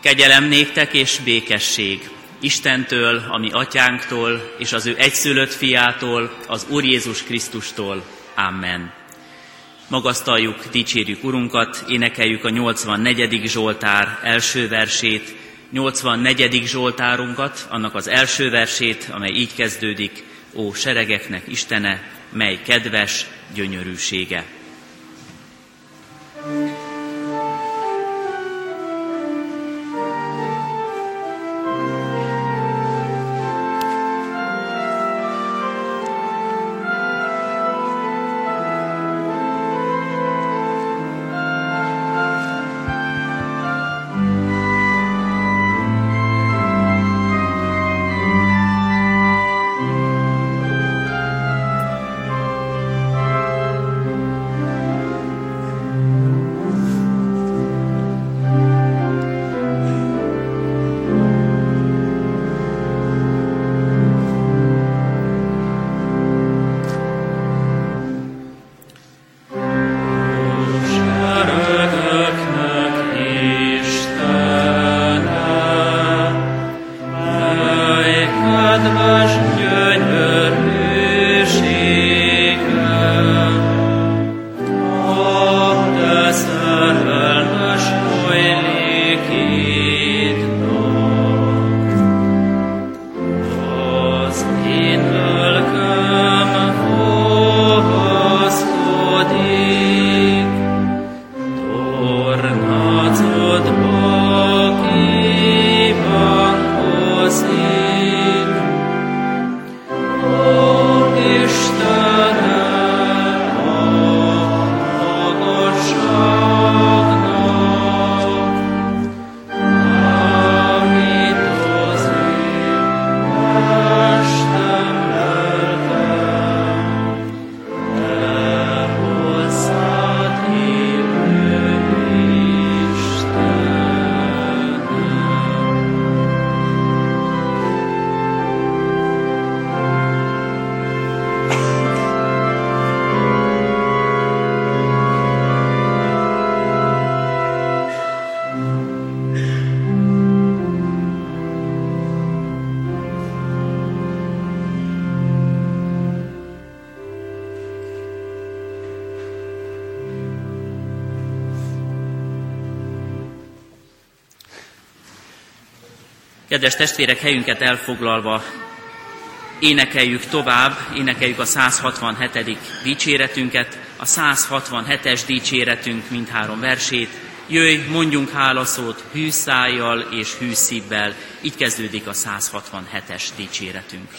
Kegyelem néktek és békesség Istentől, ami atyánktól, és az ő egyszülött fiától, az Úr Jézus Krisztustól. Amen. Magasztaljuk, dicsérjük Urunkat, énekeljük a 84. Zsoltár első versét, 84. Zsoltárunkat, annak az első versét, amely így kezdődik, Ó seregeknek Istene, mely kedves gyönyörűsége. Kedves testvérek, helyünket elfoglalva énekeljük tovább, énekeljük a 167. dicséretünket, a 167-es dicséretünk mindhárom versét. Jöjj, mondjunk hálaszót hű szájjal és hű szívvel. Így kezdődik a 167-es dicséretünk.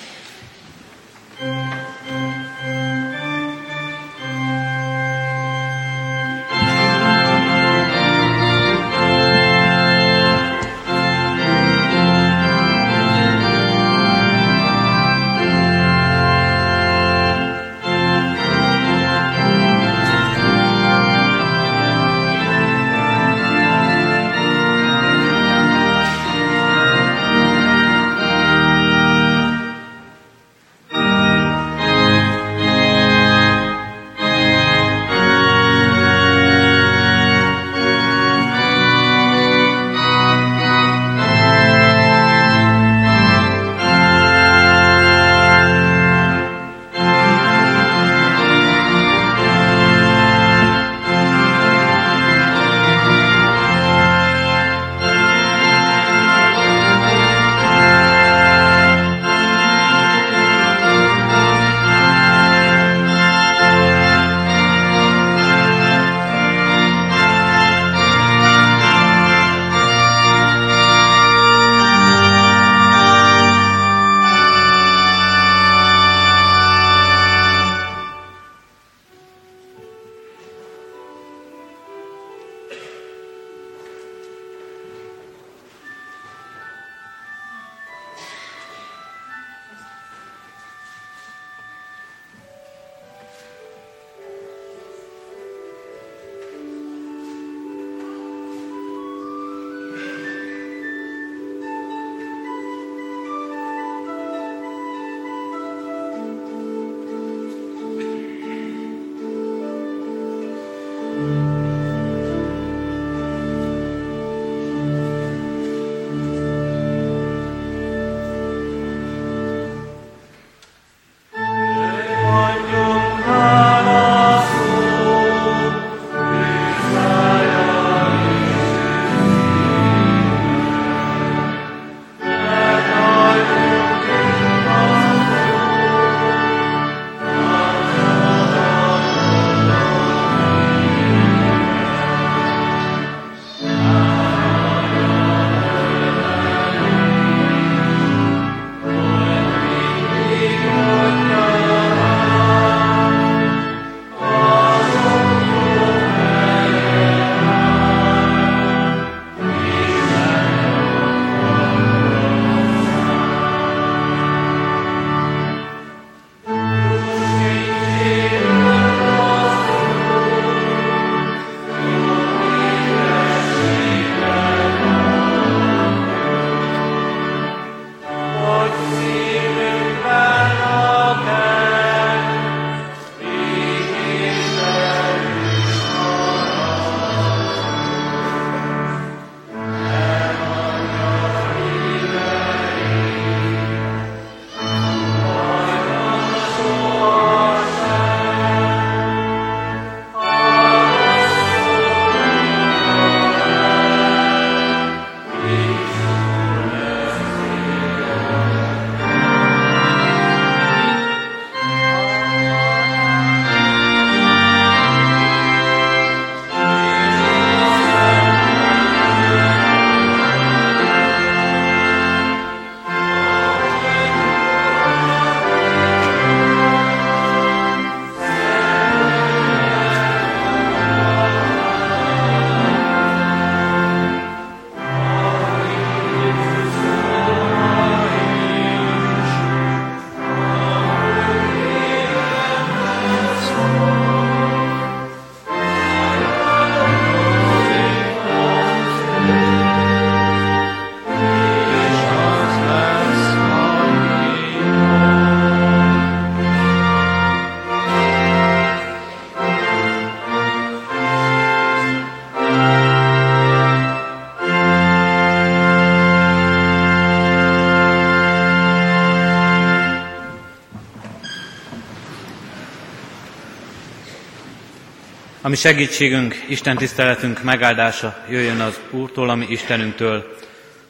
Ami segítségünk, Isten tiszteletünk megáldása jöjjön az Úrtól, ami Istenünktől,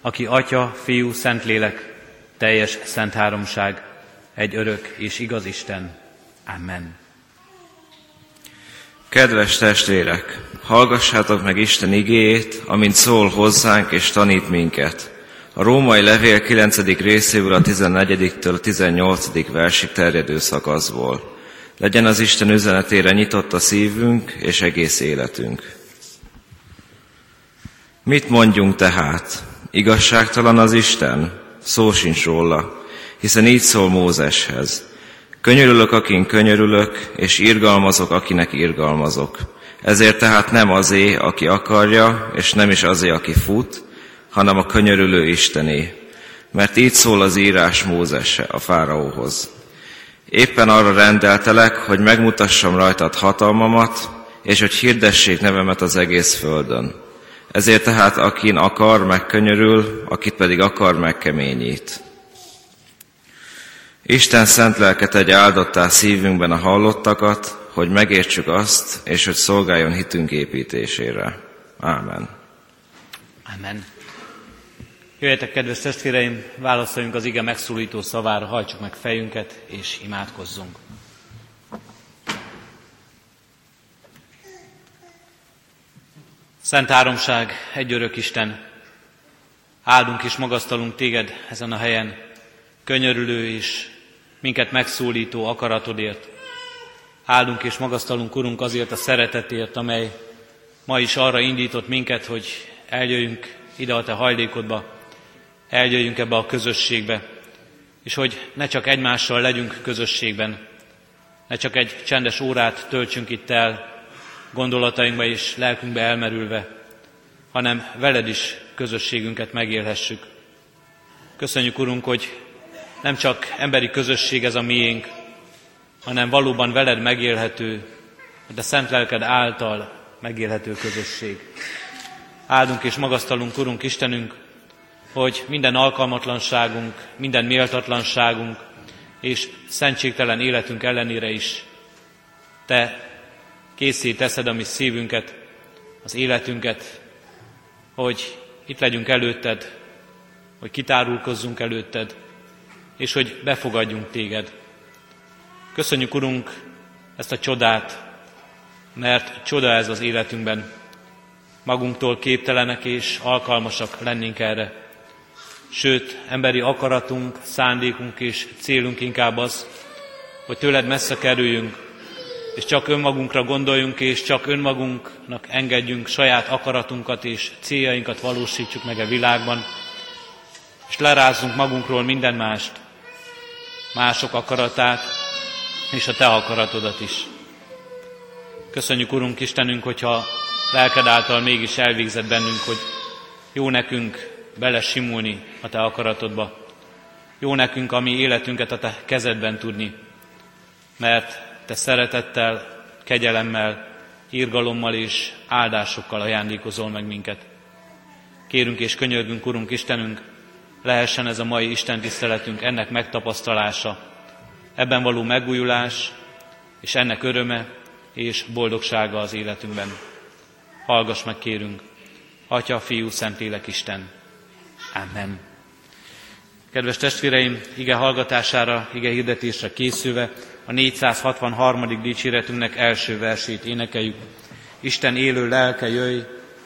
aki Atya, Fiú, Szentlélek, teljes szent háromság, egy örök és igaz Isten. Amen. Kedves testvérek, hallgassátok meg Isten igéjét, amint szól hozzánk és tanít minket. A római levél 9. részéből a 14-től a 18. versig terjedő szakaszból. Legyen az Isten üzenetére nyitott a szívünk és egész életünk. Mit mondjunk tehát? Igazságtalan az Isten? Szó sincs róla, hiszen így szól Mózeshez. Könyörülök, akin könyörülök, és irgalmazok, akinek irgalmazok. Ezért tehát nem azé, aki akarja, és nem is azé, aki fut, hanem a könyörülő Istené. Mert így szól az írás Mózese a fáraóhoz. Éppen arra rendeltelek, hogy megmutassam rajtad hatalmamat, és hogy hirdessék nevemet az egész földön. Ezért tehát akin akar, megkönyörül, akit pedig akar, megkeményít. Isten szent lelket egy áldottá szívünkben a hallottakat, hogy megértsük azt, és hogy szolgáljon hitünk építésére. Ámen. Amen. Jöjjetek, kedves testvéreim, válaszoljunk az ige megszólító szavára, hajtsuk meg fejünket, és imádkozzunk. Szent Háromság, egy örök Isten, áldunk és magasztalunk téged ezen a helyen, könyörülő és minket megszólító akaratodért. Áldunk és magasztalunk, Urunk, azért a szeretetért, amely ma is arra indított minket, hogy eljöjjünk ide a Te hajlékodba, eljöjjünk ebbe a közösségbe, és hogy ne csak egymással legyünk közösségben, ne csak egy csendes órát töltsünk itt el, gondolatainkba és lelkünkbe elmerülve, hanem veled is közösségünket megélhessük. Köszönjük, Urunk, hogy nem csak emberi közösség ez a miénk, hanem valóban veled megélhető, de szent lelked által megélhető közösség. Áldunk és magasztalunk, Urunk Istenünk, hogy minden alkalmatlanságunk, minden méltatlanságunk és szentségtelen életünk ellenére is Te készít teszed a mi szívünket, az életünket, hogy itt legyünk előtted, hogy kitárulkozzunk előtted, és hogy befogadjunk téged. Köszönjük, Urunk, ezt a csodát, mert csoda ez az életünkben. Magunktól képtelenek és alkalmasak lennénk erre. Sőt, emberi akaratunk, szándékunk és célunk inkább az, hogy tőled messze kerüljünk, és csak önmagunkra gondoljunk, és csak önmagunknak engedjünk saját akaratunkat és céljainkat valósítsuk meg a világban, és lerázzunk magunkról minden mást, mások akaratát, és a Te akaratodat is. Köszönjük, Urunk Istenünk, hogyha lelked által mégis elvégzett bennünk, hogy jó nekünk bele simulni a Te akaratodba. Jó nekünk a mi életünket a Te kezedben tudni, mert Te szeretettel, kegyelemmel, írgalommal és áldásokkal ajándékozol meg minket. Kérünk és könyörgünk, Urunk Istenünk, lehessen ez a mai Isten tiszteletünk ennek megtapasztalása, ebben való megújulás, és ennek öröme és boldogsága az életünkben. Hallgass meg, kérünk, Atya, Fiú, Szentlélek, Isten. Amen. Kedves testvéreim, ige hallgatására, ige hirdetésre készülve a 463. dicséretünknek első versét énekeljük. Isten élő lelke jöjj,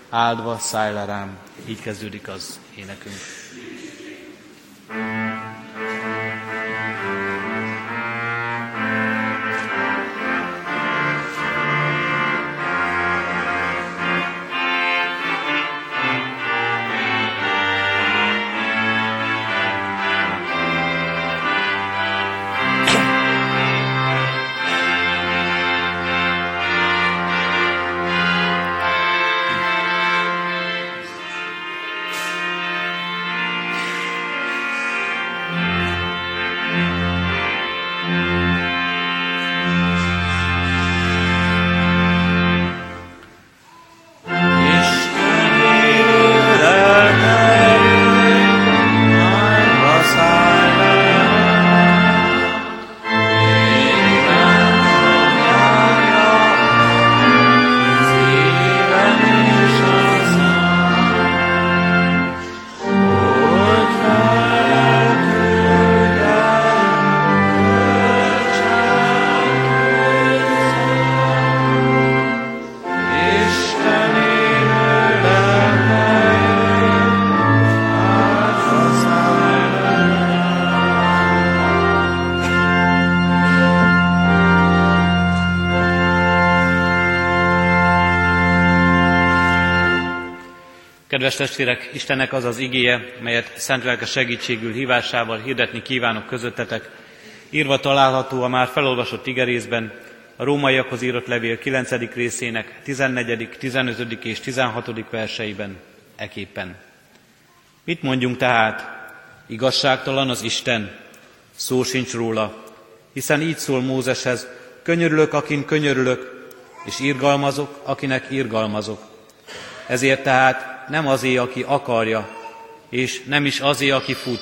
áldva szállj rám. Így kezdődik az énekünk. Kedves testvérek, Istennek az az igéje, melyet szent lelke segítségül hívásával hirdetni kívánok közöttetek, írva található a már felolvasott igerészben, a rómaiakhoz írott levél 9. részének 14., 15. és 16. verseiben, eképpen. Mit mondjunk tehát? Igazságtalan az Isten? Szó sincs róla, hiszen így szól Mózeshez, könyörülök, akin könyörülök, és irgalmazok, akinek irgalmazok. Ezért tehát nem azé, aki akarja, és nem is azé, aki fut,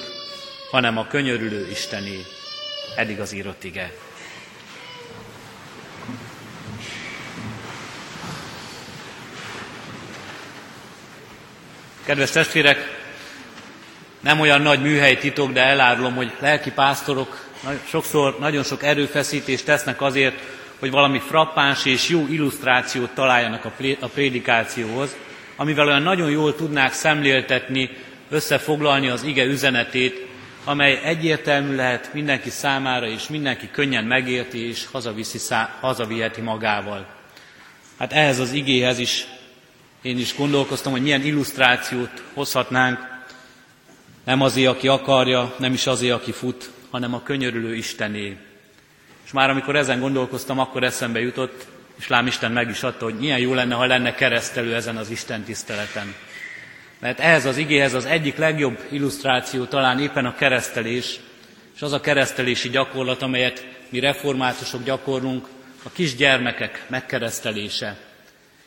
hanem a könyörülő Istené. Eddig az írott ige. Kedves testvérek, nem olyan nagy műhely titok, de elárulom, hogy lelki pásztorok sokszor nagyon sok erőfeszítést tesznek azért, hogy valami frappáns és jó illusztrációt találjanak a prédikációhoz, amivel olyan nagyon jól tudnák szemléltetni, összefoglalni az ige üzenetét, amely egyértelmű lehet mindenki számára, és mindenki könnyen megérti, és hazaviszi, hazaviheti magával. Hát ehhez az igéhez is én is gondolkoztam, hogy milyen illusztrációt hozhatnánk, nem azért, aki akarja, nem is azért, aki fut, hanem a könyörülő Istené. És már amikor ezen gondolkoztam, akkor eszembe jutott, és lám Isten meg is adta, hogy milyen jó lenne, ha lenne keresztelő ezen az Isten tiszteleten. Mert ehhez az igéhez az egyik legjobb illusztráció talán éppen a keresztelés, és az a keresztelési gyakorlat, amelyet mi reformátusok gyakorlunk, a kisgyermekek megkeresztelése.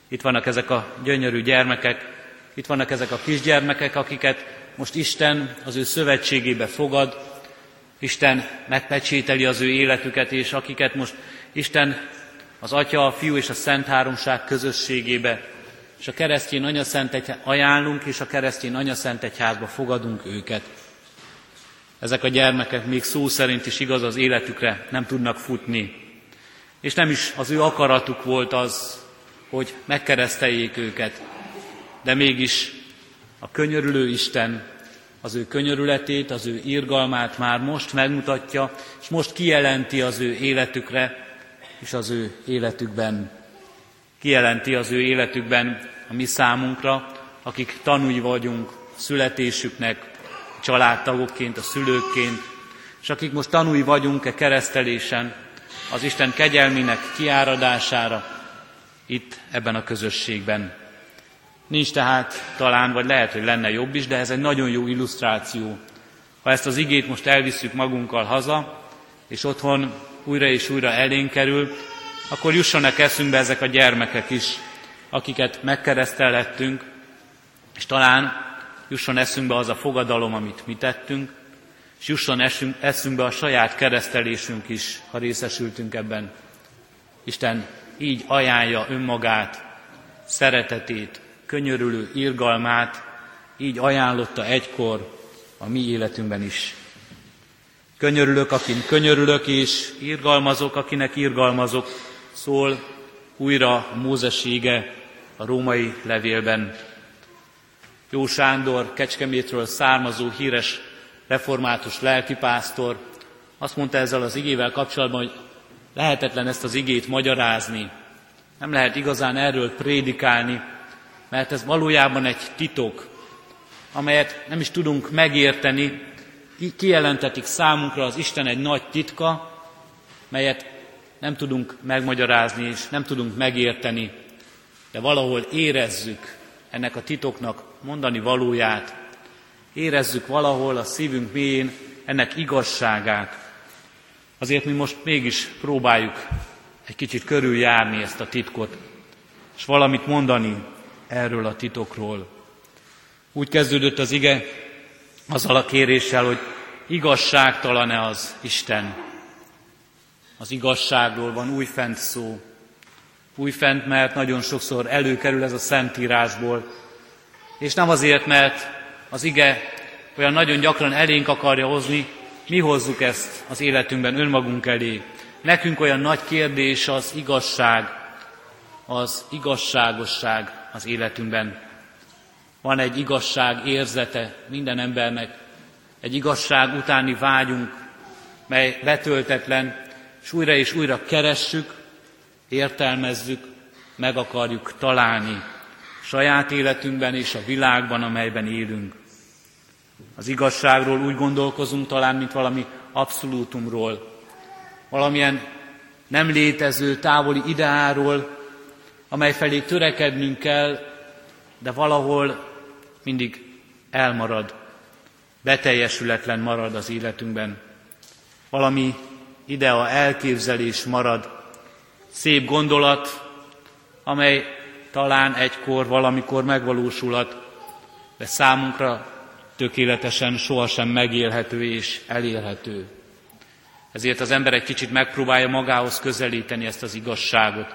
Itt vannak ezek a gyönyörű gyermekek, itt vannak ezek a kisgyermekek, akiket most Isten az ő szövetségébe fogad, Isten megpecsételi az ő életüket, és akiket most Isten az Atya, a Fiú és a Szent Háromság közösségébe, és a keresztény anyaszentet ajánlunk, és a keresztény anyaszent egyházba fogadunk őket. Ezek a gyermekek még szó szerint is igaz az életükre nem tudnak futni. És nem is az ő akaratuk volt az, hogy megkereszteljék őket, de mégis a könyörülő Isten az ő könyörületét, az ő irgalmát már most megmutatja, és most kijelenti az ő életükre, és az ő életükben. Kijelenti az ő életükben a mi számunkra, akik tanúi vagyunk születésüknek, családtagokként, a szülőkként, és akik most tanúi vagyunk-e keresztelésen, az Isten kegyelmének kiáradására, itt ebben a közösségben. Nincs tehát talán, vagy lehet, hogy lenne jobb is, de ez egy nagyon jó illusztráció. Ha ezt az igét most elvisszük magunkkal haza, és otthon újra és újra elénk kerül, akkor jussanak eszünkbe ezek a gyermekek is, akiket megkeresztelhettünk, és talán jusson eszünkbe az a fogadalom, amit mi tettünk, és jusson eszünkbe a saját keresztelésünk is, ha részesültünk ebben. Isten így ajánlja önmagát, szeretetét, könyörülő irgalmát, így ajánlotta egykor a mi életünkben is. Könyörülök, akin könyörülök, és irgalmazok, akinek irgalmazok, szól újra Mózesége a római levélben. Jó Sándor, Kecskemétről származó híres református lelkipásztor azt mondta ezzel az igével kapcsolatban, hogy lehetetlen ezt az igét magyarázni. Nem lehet igazán erről prédikálni, mert ez valójában egy titok, amelyet nem is tudunk megérteni, kijelentetik számunkra az Isten egy nagy titka, melyet nem tudunk megmagyarázni és nem tudunk megérteni, de valahol érezzük ennek a titoknak mondani valóját, érezzük valahol a szívünk mélyén ennek igazságát. Azért mi most mégis próbáljuk egy kicsit körüljárni ezt a titkot, és valamit mondani erről a titokról. Úgy kezdődött az ige azzal a kéréssel, hogy igazságtalan-e az Isten. Az igazságról van újfent szó. Újfent, mert nagyon sokszor előkerül ez a Szentírásból. És nem azért, mert az ige olyan nagyon gyakran elénk akarja hozni, mi hozzuk ezt az életünkben önmagunk elé. Nekünk olyan nagy kérdés az igazság, az igazságosság az életünkben. Van egy igazság érzete minden embernek, egy igazság utáni vágyunk, mely betöltetlen, és újra és újra keressük, értelmezzük, meg akarjuk találni. saját életünkben és a világban, amelyben élünk. Az igazságról úgy gondolkozunk talán, mint valami abszolútumról, valamilyen nem létező távoli ideáról, amely felé törekednünk kell, de valahol mindig elmarad, beteljesületlen marad az életünkben. Valami idea, elképzelés marad, szép gondolat, amely talán egykor, valamikor megvalósulhat, de számunkra tökéletesen sohasem megélhető és elérhető. Ezért az ember egy kicsit megpróbálja magához közelíteni ezt az igazságot.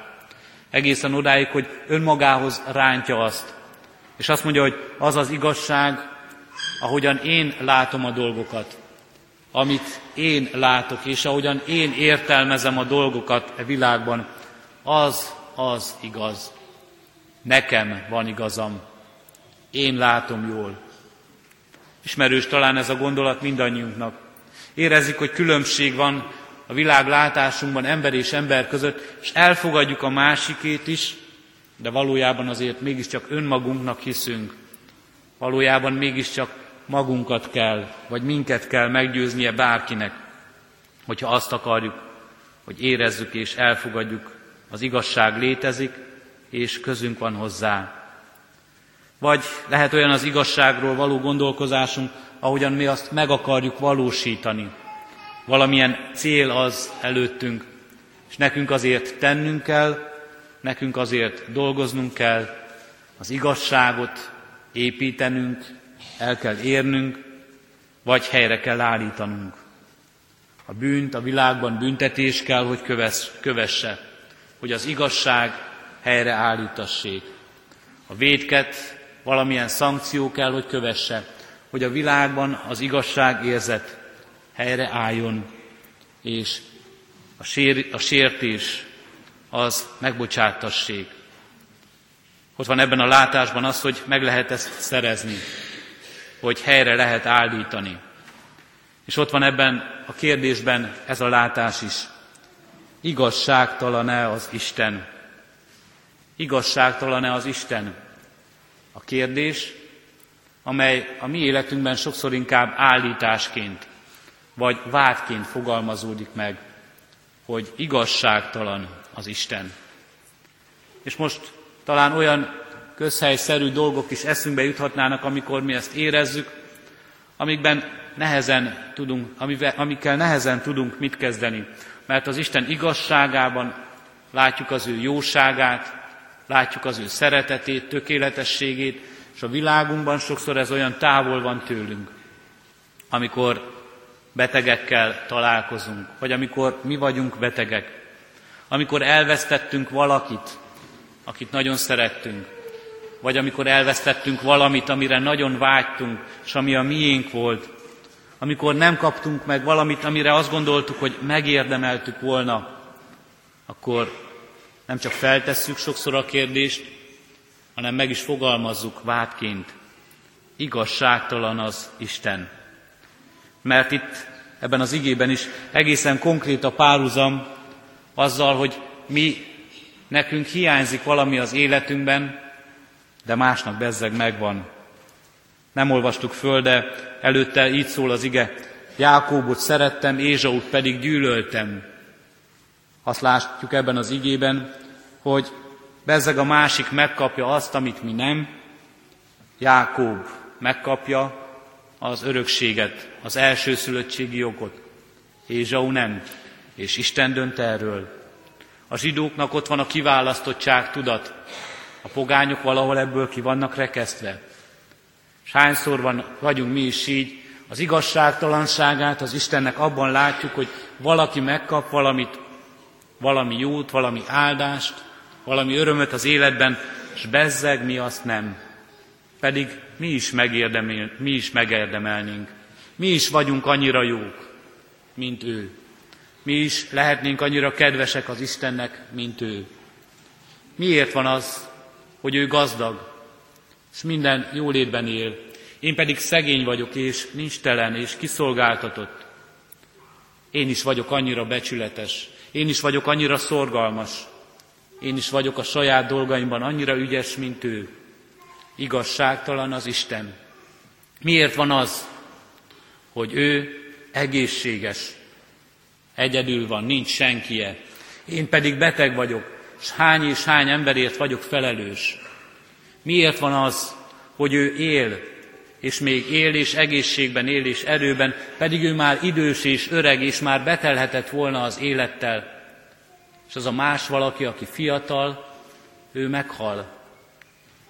Egészen odáig, hogy önmagához rántja azt. És azt mondja, hogy az az igazság, ahogyan én látom a dolgokat, amit én látok, és ahogyan én értelmezem a dolgokat e világban, az az igaz. Nekem van igazam. Én látom jól. Ismerős talán ez a gondolat mindannyiunknak. Érezzük, hogy különbség van a világ látásunkban ember és ember között, és elfogadjuk a másikét is, de valójában azért mégiscsak önmagunknak hiszünk. Valójában mégiscsak magunkat kell, vagy minket kell meggyőznie bárkinek, hogyha azt akarjuk, hogy érezzük és elfogadjuk, az igazság létezik, és közünk van hozzá. Vagy lehet olyan az igazságról való gondolkozásunk, ahogyan mi azt meg akarjuk valósítani. Valamilyen cél az előttünk, és nekünk azért tennünk kell, nekünk azért dolgoznunk kell, az igazságot építenünk, el kell érnünk, vagy helyre kell állítanunk. A bűnt a világban büntetés kell, hogy kövesse, hogy az igazság helyre állítassék. A védket valamilyen szankció kell, hogy kövesse, hogy a világban az igazság érzet helyre álljon, és a, sér, a sértés az megbocsátassék. Ott van ebben a látásban az, hogy meg lehet ezt szerezni, hogy helyre lehet állítani. És ott van ebben a kérdésben ez a látás is. Igazságtalan-e az Isten? Igazságtalan-e az Isten? A kérdés, amely a mi életünkben sokszor inkább állításként, vagy vádként fogalmazódik meg, hogy igazságtalan az Isten. És most talán olyan közhelyszerű dolgok is eszünkbe juthatnának, amikor mi ezt érezzük, amikben nehezen tudunk, amivel, amikkel nehezen tudunk mit kezdeni. Mert az Isten igazságában látjuk az ő jóságát, látjuk az ő szeretetét, tökéletességét, és a világunkban sokszor ez olyan távol van tőlünk, amikor betegekkel találkozunk, vagy amikor mi vagyunk betegek, amikor elvesztettünk valakit, akit nagyon szerettünk, vagy amikor elvesztettünk valamit, amire nagyon vágytunk, és ami a miénk volt, amikor nem kaptunk meg valamit, amire azt gondoltuk, hogy megérdemeltük volna, akkor nem csak feltesszük sokszor a kérdést, hanem meg is fogalmazzuk vádként. Igazságtalan az Isten. Mert itt ebben az igében is egészen konkrét a párhuzam azzal, hogy mi nekünk hiányzik valami az életünkben, de másnak bezzeg megvan. Nem olvastuk föl, de előtte így szól az ige, Jákóbot szerettem, Ézsaut pedig gyűlöltem. Azt látjuk ebben az igében, hogy bezzeg a másik megkapja azt, amit mi nem, Jákób megkapja az örökséget, az elsőszülöttségi jogot, Ézsau nem, és Isten dönt erről. A zsidóknak ott van a kiválasztottság tudat, a pogányok valahol ebből ki vannak rekesztve. És hányszor van, vagyunk mi is így, az igazságtalanságát az Istennek abban látjuk, hogy valaki megkap valamit, valami jót, valami áldást, valami örömöt az életben, és bezzeg mi azt nem. Pedig mi is, mi is megérdemelnénk. Mi is vagyunk annyira jók, mint ő. Mi is lehetnénk annyira kedvesek az Istennek, mint ő. Miért van az, hogy ő gazdag, és minden jólétben él, én pedig szegény vagyok, és nincs telen, és kiszolgáltatott. Én is vagyok annyira becsületes, én is vagyok annyira szorgalmas, én is vagyok a saját dolgaimban annyira ügyes, mint ő. igazságtalan az Isten. Miért van az, hogy ő egészséges, egyedül van, nincs senkie, én pedig beteg vagyok, és hány és hány emberért vagyok felelős. Miért van az, hogy ő él, és még él, és egészségben él, és erőben, pedig ő már idős és öreg, és már betelhetett volna az élettel. És az a más valaki, aki fiatal, ő meghal.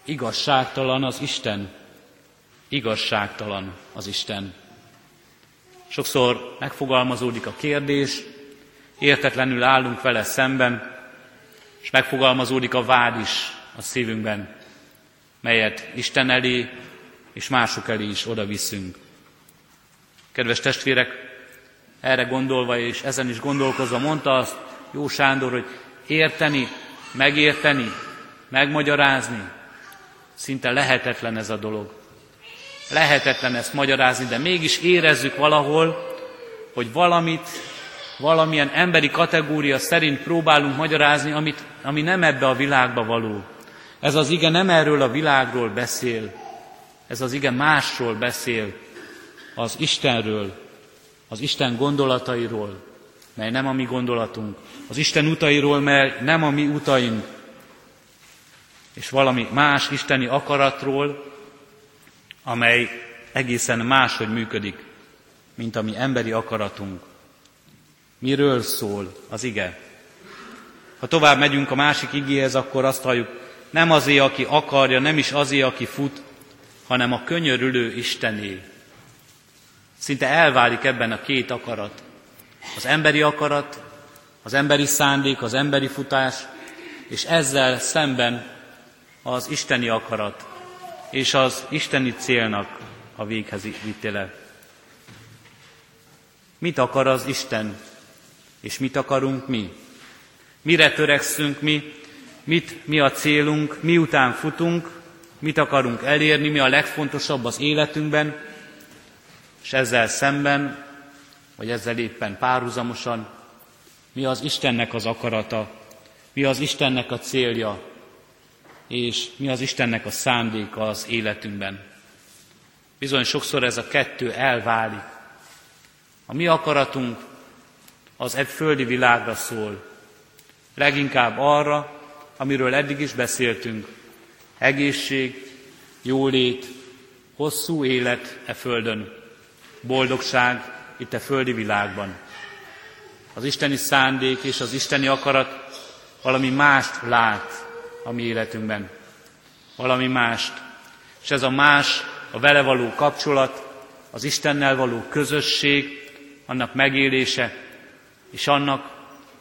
Igazságtalan az Isten. Igazságtalan az Isten. Sokszor megfogalmazódik a kérdés, értetlenül állunk vele szemben, és megfogalmazódik a vád is a szívünkben, melyet Isten elé és mások elé is oda viszünk. Kedves testvérek, erre gondolva és ezen is gondolkozva mondta azt Jó Sándor, hogy érteni, megérteni, megmagyarázni, szinte lehetetlen ez a dolog. Lehetetlen ezt magyarázni, de mégis érezzük valahol, hogy valamit, valamilyen emberi kategória szerint próbálunk magyarázni, amit, ami nem ebbe a világba való. Ez az ige nem erről a világról beszél, ez az ige másról beszél, az Istenről, az Isten gondolatairól, mely nem a mi gondolatunk, az Isten utairól, mely nem a mi utaink, és valami más isteni akaratról, amely egészen máshogy működik, mint a mi emberi akaratunk. Miről szól az ige? Ha tovább megyünk a másik igéhez, akkor azt halljuk, nem azé, aki akarja, nem is azé, aki fut, hanem a könyörülő Istené. Szinte elválik ebben a két akarat. Az emberi akarat, az emberi szándék, az emberi futás, és ezzel szemben az isteni akarat, és az isteni célnak a véghez vitele. Mit akar az Isten, és mit akarunk mi? Mire törekszünk mi, mit, mi a célunk, miután futunk, mit akarunk elérni, mi a legfontosabb az életünkben, és ezzel szemben, vagy ezzel éppen párhuzamosan, mi az Istennek az akarata, mi az Istennek a célja, és mi az Istennek a szándéka az életünkben. Bizony sokszor ez a kettő elválik. A mi akaratunk az egy földi világra szól, leginkább arra, amiről eddig is beszéltünk, egészség, jólét, hosszú élet e földön, boldogság itt a földi világban. Az isteni szándék és az isteni akarat valami mást lát a mi életünkben. Valami mást. És ez a más, a vele való kapcsolat, az Istennel való közösség, annak megélése, és annak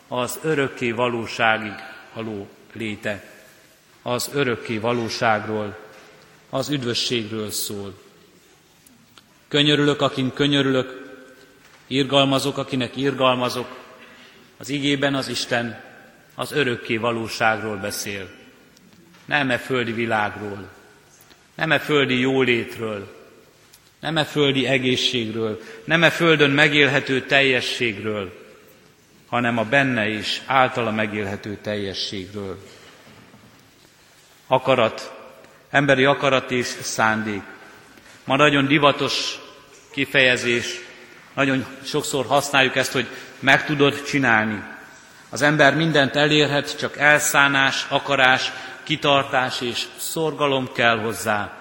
az örökké valóságig való léte az örökké valóságról, az üdvösségről szól. Könyörülök, akin könyörülök, irgalmazok, akinek irgalmazok, az igében az Isten az örökké valóságról beszél. Nem e földi világról, nem e földi jólétről, nem e földi egészségről, nem e földön megélhető teljességről, hanem a benne is általa megélhető teljességről. Akarat, emberi akarat és szándék. Ma nagyon divatos kifejezés, nagyon sokszor használjuk ezt, hogy meg tudod csinálni. Az ember mindent elérhet, csak elszánás, akarás, kitartás és szorgalom kell hozzá.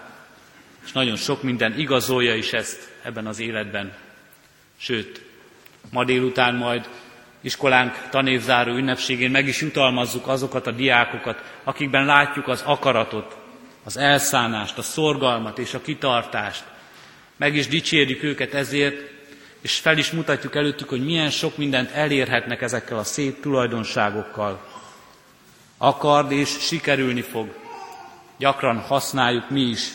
És nagyon sok minden igazolja is ezt ebben az életben. Sőt, ma délután majd iskolánk tanévzáró ünnepségén meg is jutalmazzuk azokat a diákokat, akikben látjuk az akaratot, az elszánást, a szorgalmat és a kitartást. Meg is dicsérjük őket ezért, és fel is mutatjuk előttük, hogy milyen sok mindent elérhetnek ezekkel a szép tulajdonságokkal. Akard és sikerülni fog. Gyakran használjuk mi is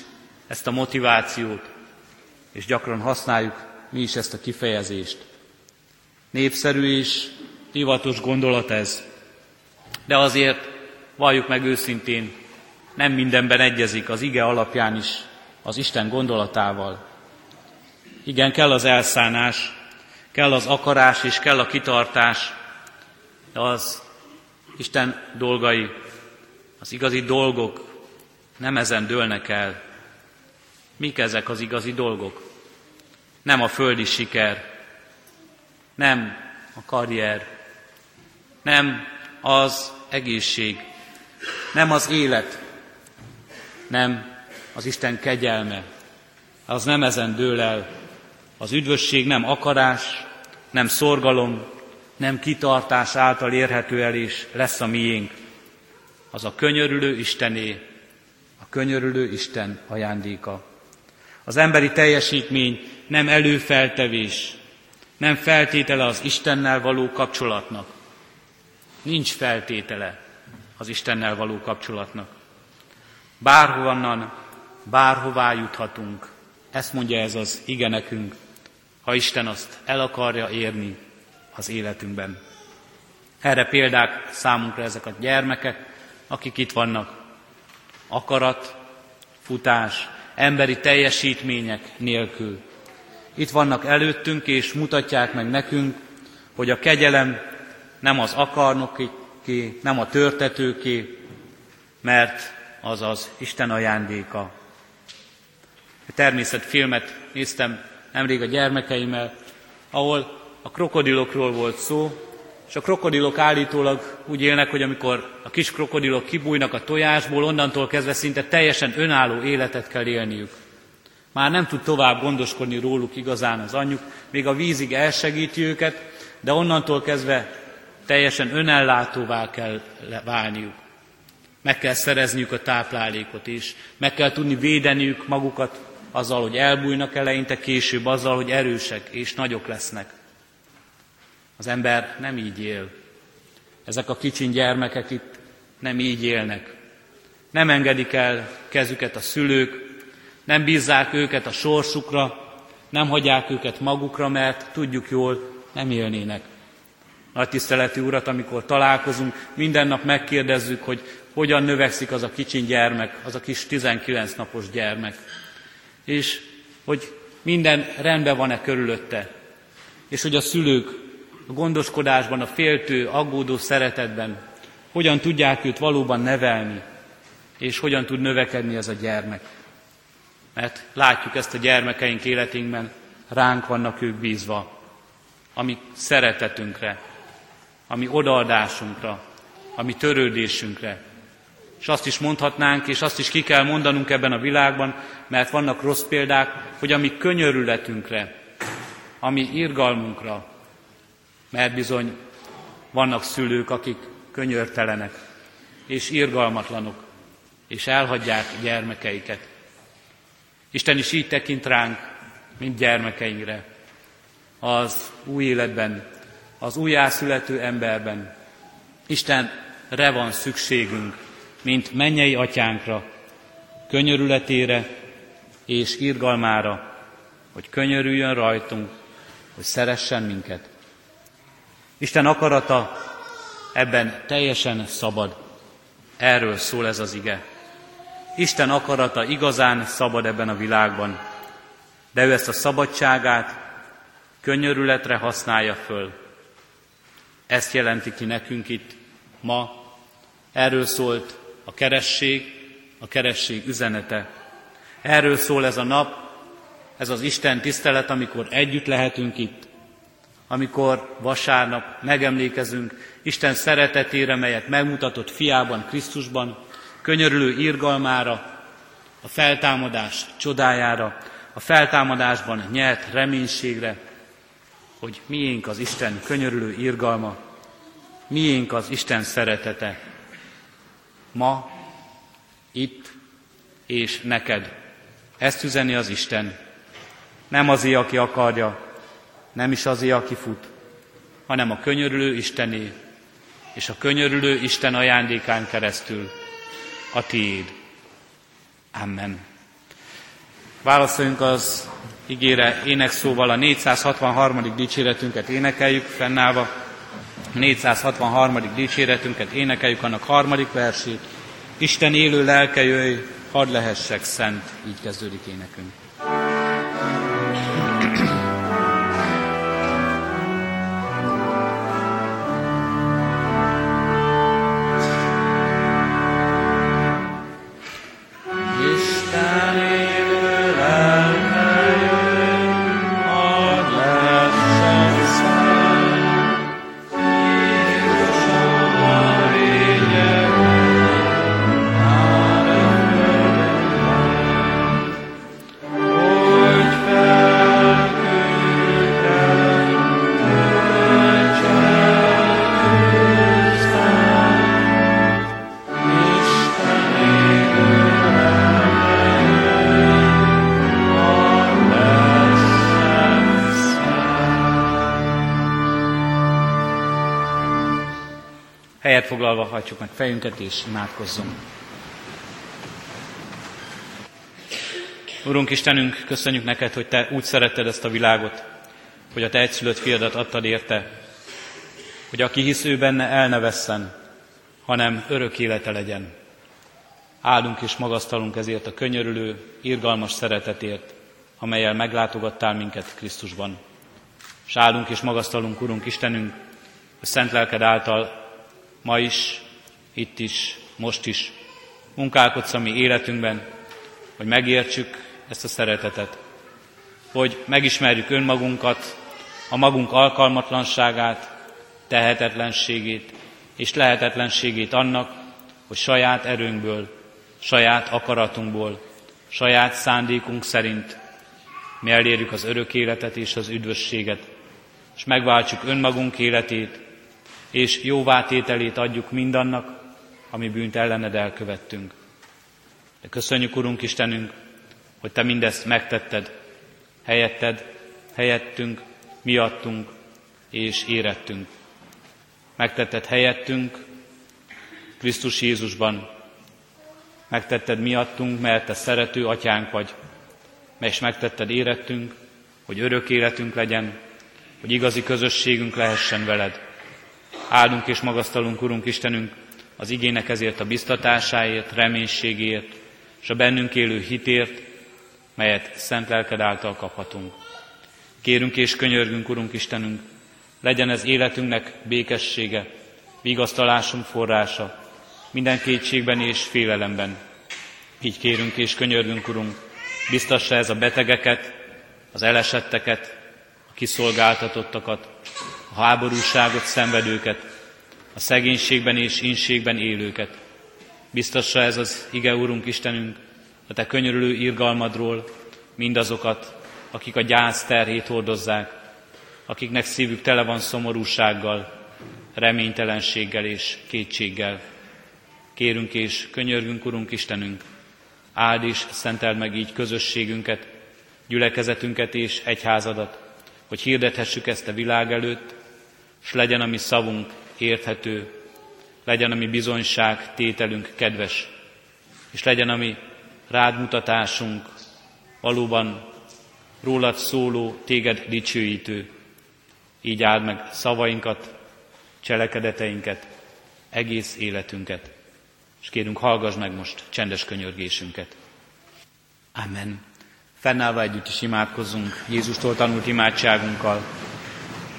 ezt a motivációt, és gyakran használjuk mi is ezt a kifejezést. Népszerű és divatos gondolat ez. De azért valljuk meg őszintén, nem mindenben egyezik az ige alapján is az Isten gondolatával. Igen, kell az elszánás, kell az akarás és kell a kitartás, de az Isten dolgai, az igazi dolgok nem ezen dőlnek el. Mik ezek az igazi dolgok? Nem a földi siker, nem a karrier, nem az egészség, nem az élet, nem az Isten kegyelme, az nem ezen dől el. Az üdvösség nem akarás, nem szorgalom, nem kitartás által érhető el és lesz a miénk. Az a könyörülő Istené, a könyörülő Isten ajándéka. Az emberi teljesítmény nem előfeltevés, nem feltétele az Istennel való kapcsolatnak. Nincs feltétele az Istennel való kapcsolatnak. Bárhonnan, bárhová juthatunk. Ezt mondja ez az ige nekünk, ha Isten azt el akarja érni az életünkben. Erre példák számunkra ezek a gyermekek, akik itt vannak. Akarat, futás, emberi teljesítmények nélkül. Itt vannak előttünk, és mutatják meg nekünk, hogy a kegyelem nem az akarnoké, nem a törtetőké, mert az az Isten ajándéka. Egy természetfilmet néztem nemrég a gyermekeimmel, ahol a krokodilokról volt szó, és a krokodilok állítólag úgy élnek, hogy amikor a kis krokodilok kibújnak a tojásból, onnantól kezdve szinte teljesen önálló életet kell élniük. Már nem tud tovább gondoskodni róluk igazán az anyjuk, még a vízig elsegíti őket, de onnantól kezdve teljesen önellátóvá kell válniuk. Meg kell szerezniük a táplálékot is, meg kell tudni védeniük magukat azzal, hogy elbújnak eleinte, később azzal, hogy erősek és nagyok lesznek. Az ember nem így él. Ezek a kicsin gyermekek itt nem így élnek. Nem engedik el kezüket a szülők, nem bízzák őket a sorsukra, nem hagyják őket magukra, mert tudjuk jól, nem élnének. Nagy tiszteletű urat, amikor találkozunk, minden nap megkérdezzük, hogy hogyan növekszik az a kicsin gyermek, az a kis 19 napos gyermek. És hogy minden rendben van-e körülötte. És hogy a szülők a gondoskodásban, a féltő, aggódó szeretetben hogyan tudják őt valóban nevelni, és hogyan tud növekedni ez a gyermek. Mert látjuk ezt a gyermekeink életünkben, ránk vannak ők bízva, ami szeretetünkre, ami odaadásunkra, ami törődésünkre. És azt is mondhatnánk, és azt is ki kell mondanunk ebben a világban, mert vannak rossz példák, hogy ami könyörületünkre, ami irgalmunkra, mert bizony vannak szülők, akik könyörtelenek, és irgalmatlanok, és elhagyják gyermekeiket. Isten is így tekint ránk, mint gyermekeinkre. Az új életben, az újjászülető emberben. Istenre van szükségünk, mint mennyei atyánkra, könyörületére és irgalmára, hogy könyörüljön rajtunk, hogy szeressen minket. Isten akarata ebben teljesen szabad. Erről szól ez az ige. Isten akarata igazán szabad ebben a világban, de ő ezt a szabadságát könyörületre használja föl. Ezt jelenti ki nekünk itt ma. Erről szólt a keresség, a keresség üzenete. Erről szól ez a nap, ez az Isten tisztelet, amikor együtt lehetünk itt, amikor vasárnap megemlékezünk Isten szeretetére, melyet megmutatott fiában, Krisztusban, könyörülő irgalmára, a feltámadás csodájára, a feltámadásban nyert reménységre, hogy miénk az Isten könyörülő irgalma, miénk az Isten szeretete. Ma, itt és neked. Ezt üzeni az Isten. Nem azért, aki akarja, nem is azért, aki fut, hanem a könyörülő Istené, és a könyörülő Isten ajándékán keresztül a tiéd. Amen. Válaszoljunk az ígére énekszóval a 463. dicséretünket énekeljük, fennállva. A 463. dicséretünket énekeljük, annak harmadik versét. Isten élő lelke jöjj, hadd lehessek szent. Így kezdődik énekünk. Fejünket és imádkozzunk. Urunk Istenünk, köszönjük neked, hogy Te úgy szeretted ezt a világot, hogy a Te egyszülött fiadat adtad érte, hogy aki hisz ő benne, el ne vesszen, hanem örök élete legyen. Áldunk és magasztalunk ezért a könyörülő, irgalmas szeretetért, amelyel meglátogattál minket Krisztusban. És áldunk és magasztalunk, Urunk Istenünk, a szent lelked által ma is, itt is, most is munkálkodsz a mi életünkben, hogy megértsük ezt a szeretetet, hogy megismerjük önmagunkat, a magunk alkalmatlanságát, tehetetlenségét és lehetetlenségét annak, hogy saját erőnkből, saját akaratunkból, saját szándékunk szerint mi elérjük az örök életet és az üdvösséget, és megváltsuk önmagunk életét, és jóvátételét adjuk mindannak, ami bűnt ellened elkövettünk. De köszönjük, Urunk Istenünk, hogy Te mindezt megtetted, helyetted, helyettünk, miattunk és érettünk. Megtetted helyettünk, Krisztus Jézusban, megtetted miattunk, mert Te szerető atyánk vagy, és megtetted érettünk, hogy örök életünk legyen, hogy igazi közösségünk lehessen veled. Áldunk és magasztalunk, Urunk Istenünk, az igének ezért a biztatásáért, reménységért, és a bennünk élő hitért, melyet szent lelked által kaphatunk. Kérünk és könyörgünk, Urunk Istenünk, legyen ez életünknek békessége, vigasztalásunk forrása, minden kétségben és félelemben. Így kérünk és könyörgünk, Urunk, biztassa ez a betegeket, az elesetteket, a kiszolgáltatottakat, a háborúságot szenvedőket, a szegénységben és inségben élőket. Biztassa ez az ige, Urunk Istenünk, a Te könyörülő irgalmadról mindazokat, akik a gyász terhét hordozzák, akiknek szívük tele van szomorúsággal, reménytelenséggel és kétséggel. Kérünk és könyörgünk, Urunk Istenünk, áld és szenteld meg így közösségünket, gyülekezetünket és egyházadat, hogy hirdethessük ezt a világ előtt, és legyen a mi szavunk érthető, legyen a mi bizonyság, tételünk kedves, és legyen a mi rádmutatásunk valóban rólad szóló, téged dicsőítő. Így áld meg szavainkat, cselekedeteinket, egész életünket. És kérünk, hallgass meg most csendes könyörgésünket. Amen. Fennállva együtt is imádkozzunk Jézustól tanult imádságunkkal.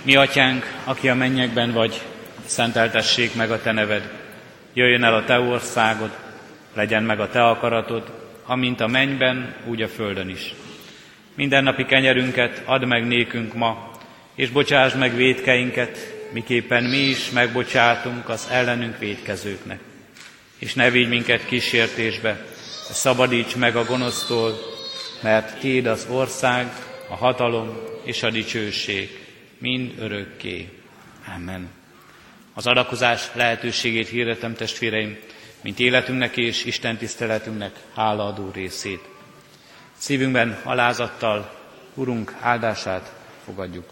Mi atyánk, aki a mennyekben vagy, szenteltessék meg a te neved. Jöjjön el a te országod, legyen meg a te akaratod, amint a mennyben, úgy a földön is. Mindennapi kenyerünket add meg nékünk ma, és bocsáss meg védkeinket, miképpen mi is megbocsátunk az ellenünk védkezőknek. És ne vigy minket kísértésbe, szabadíts meg a gonosztól, mert Tiéd az ország, a hatalom és a dicsőség, mind örökké. Amen. Az adakozás lehetőségét hirdetem, testvéreim, mint életünknek és Isten tiszteletünknek hálaadó részét. Szívünkben alázattal Urunk áldását fogadjuk.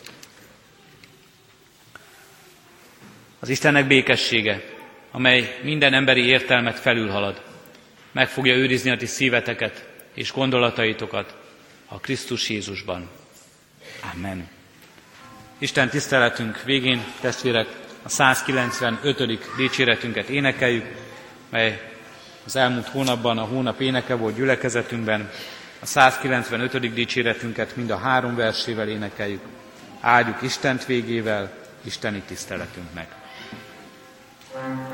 Az Istennek békessége, amely minden emberi értelmet felülhalad, meg fogja őrizni a ti szíveteket és gondolataitokat a Krisztus Jézusban. Amen. Isten tiszteletünk végén, testvérek, a 195. dicséretünket énekeljük, mely az elmúlt hónapban a hónap éneke volt gyülekezetünkben. A 195. dicséretünket mind a három versével énekeljük. Áldjuk Istent végével, Isteni tiszteletünknek. thank you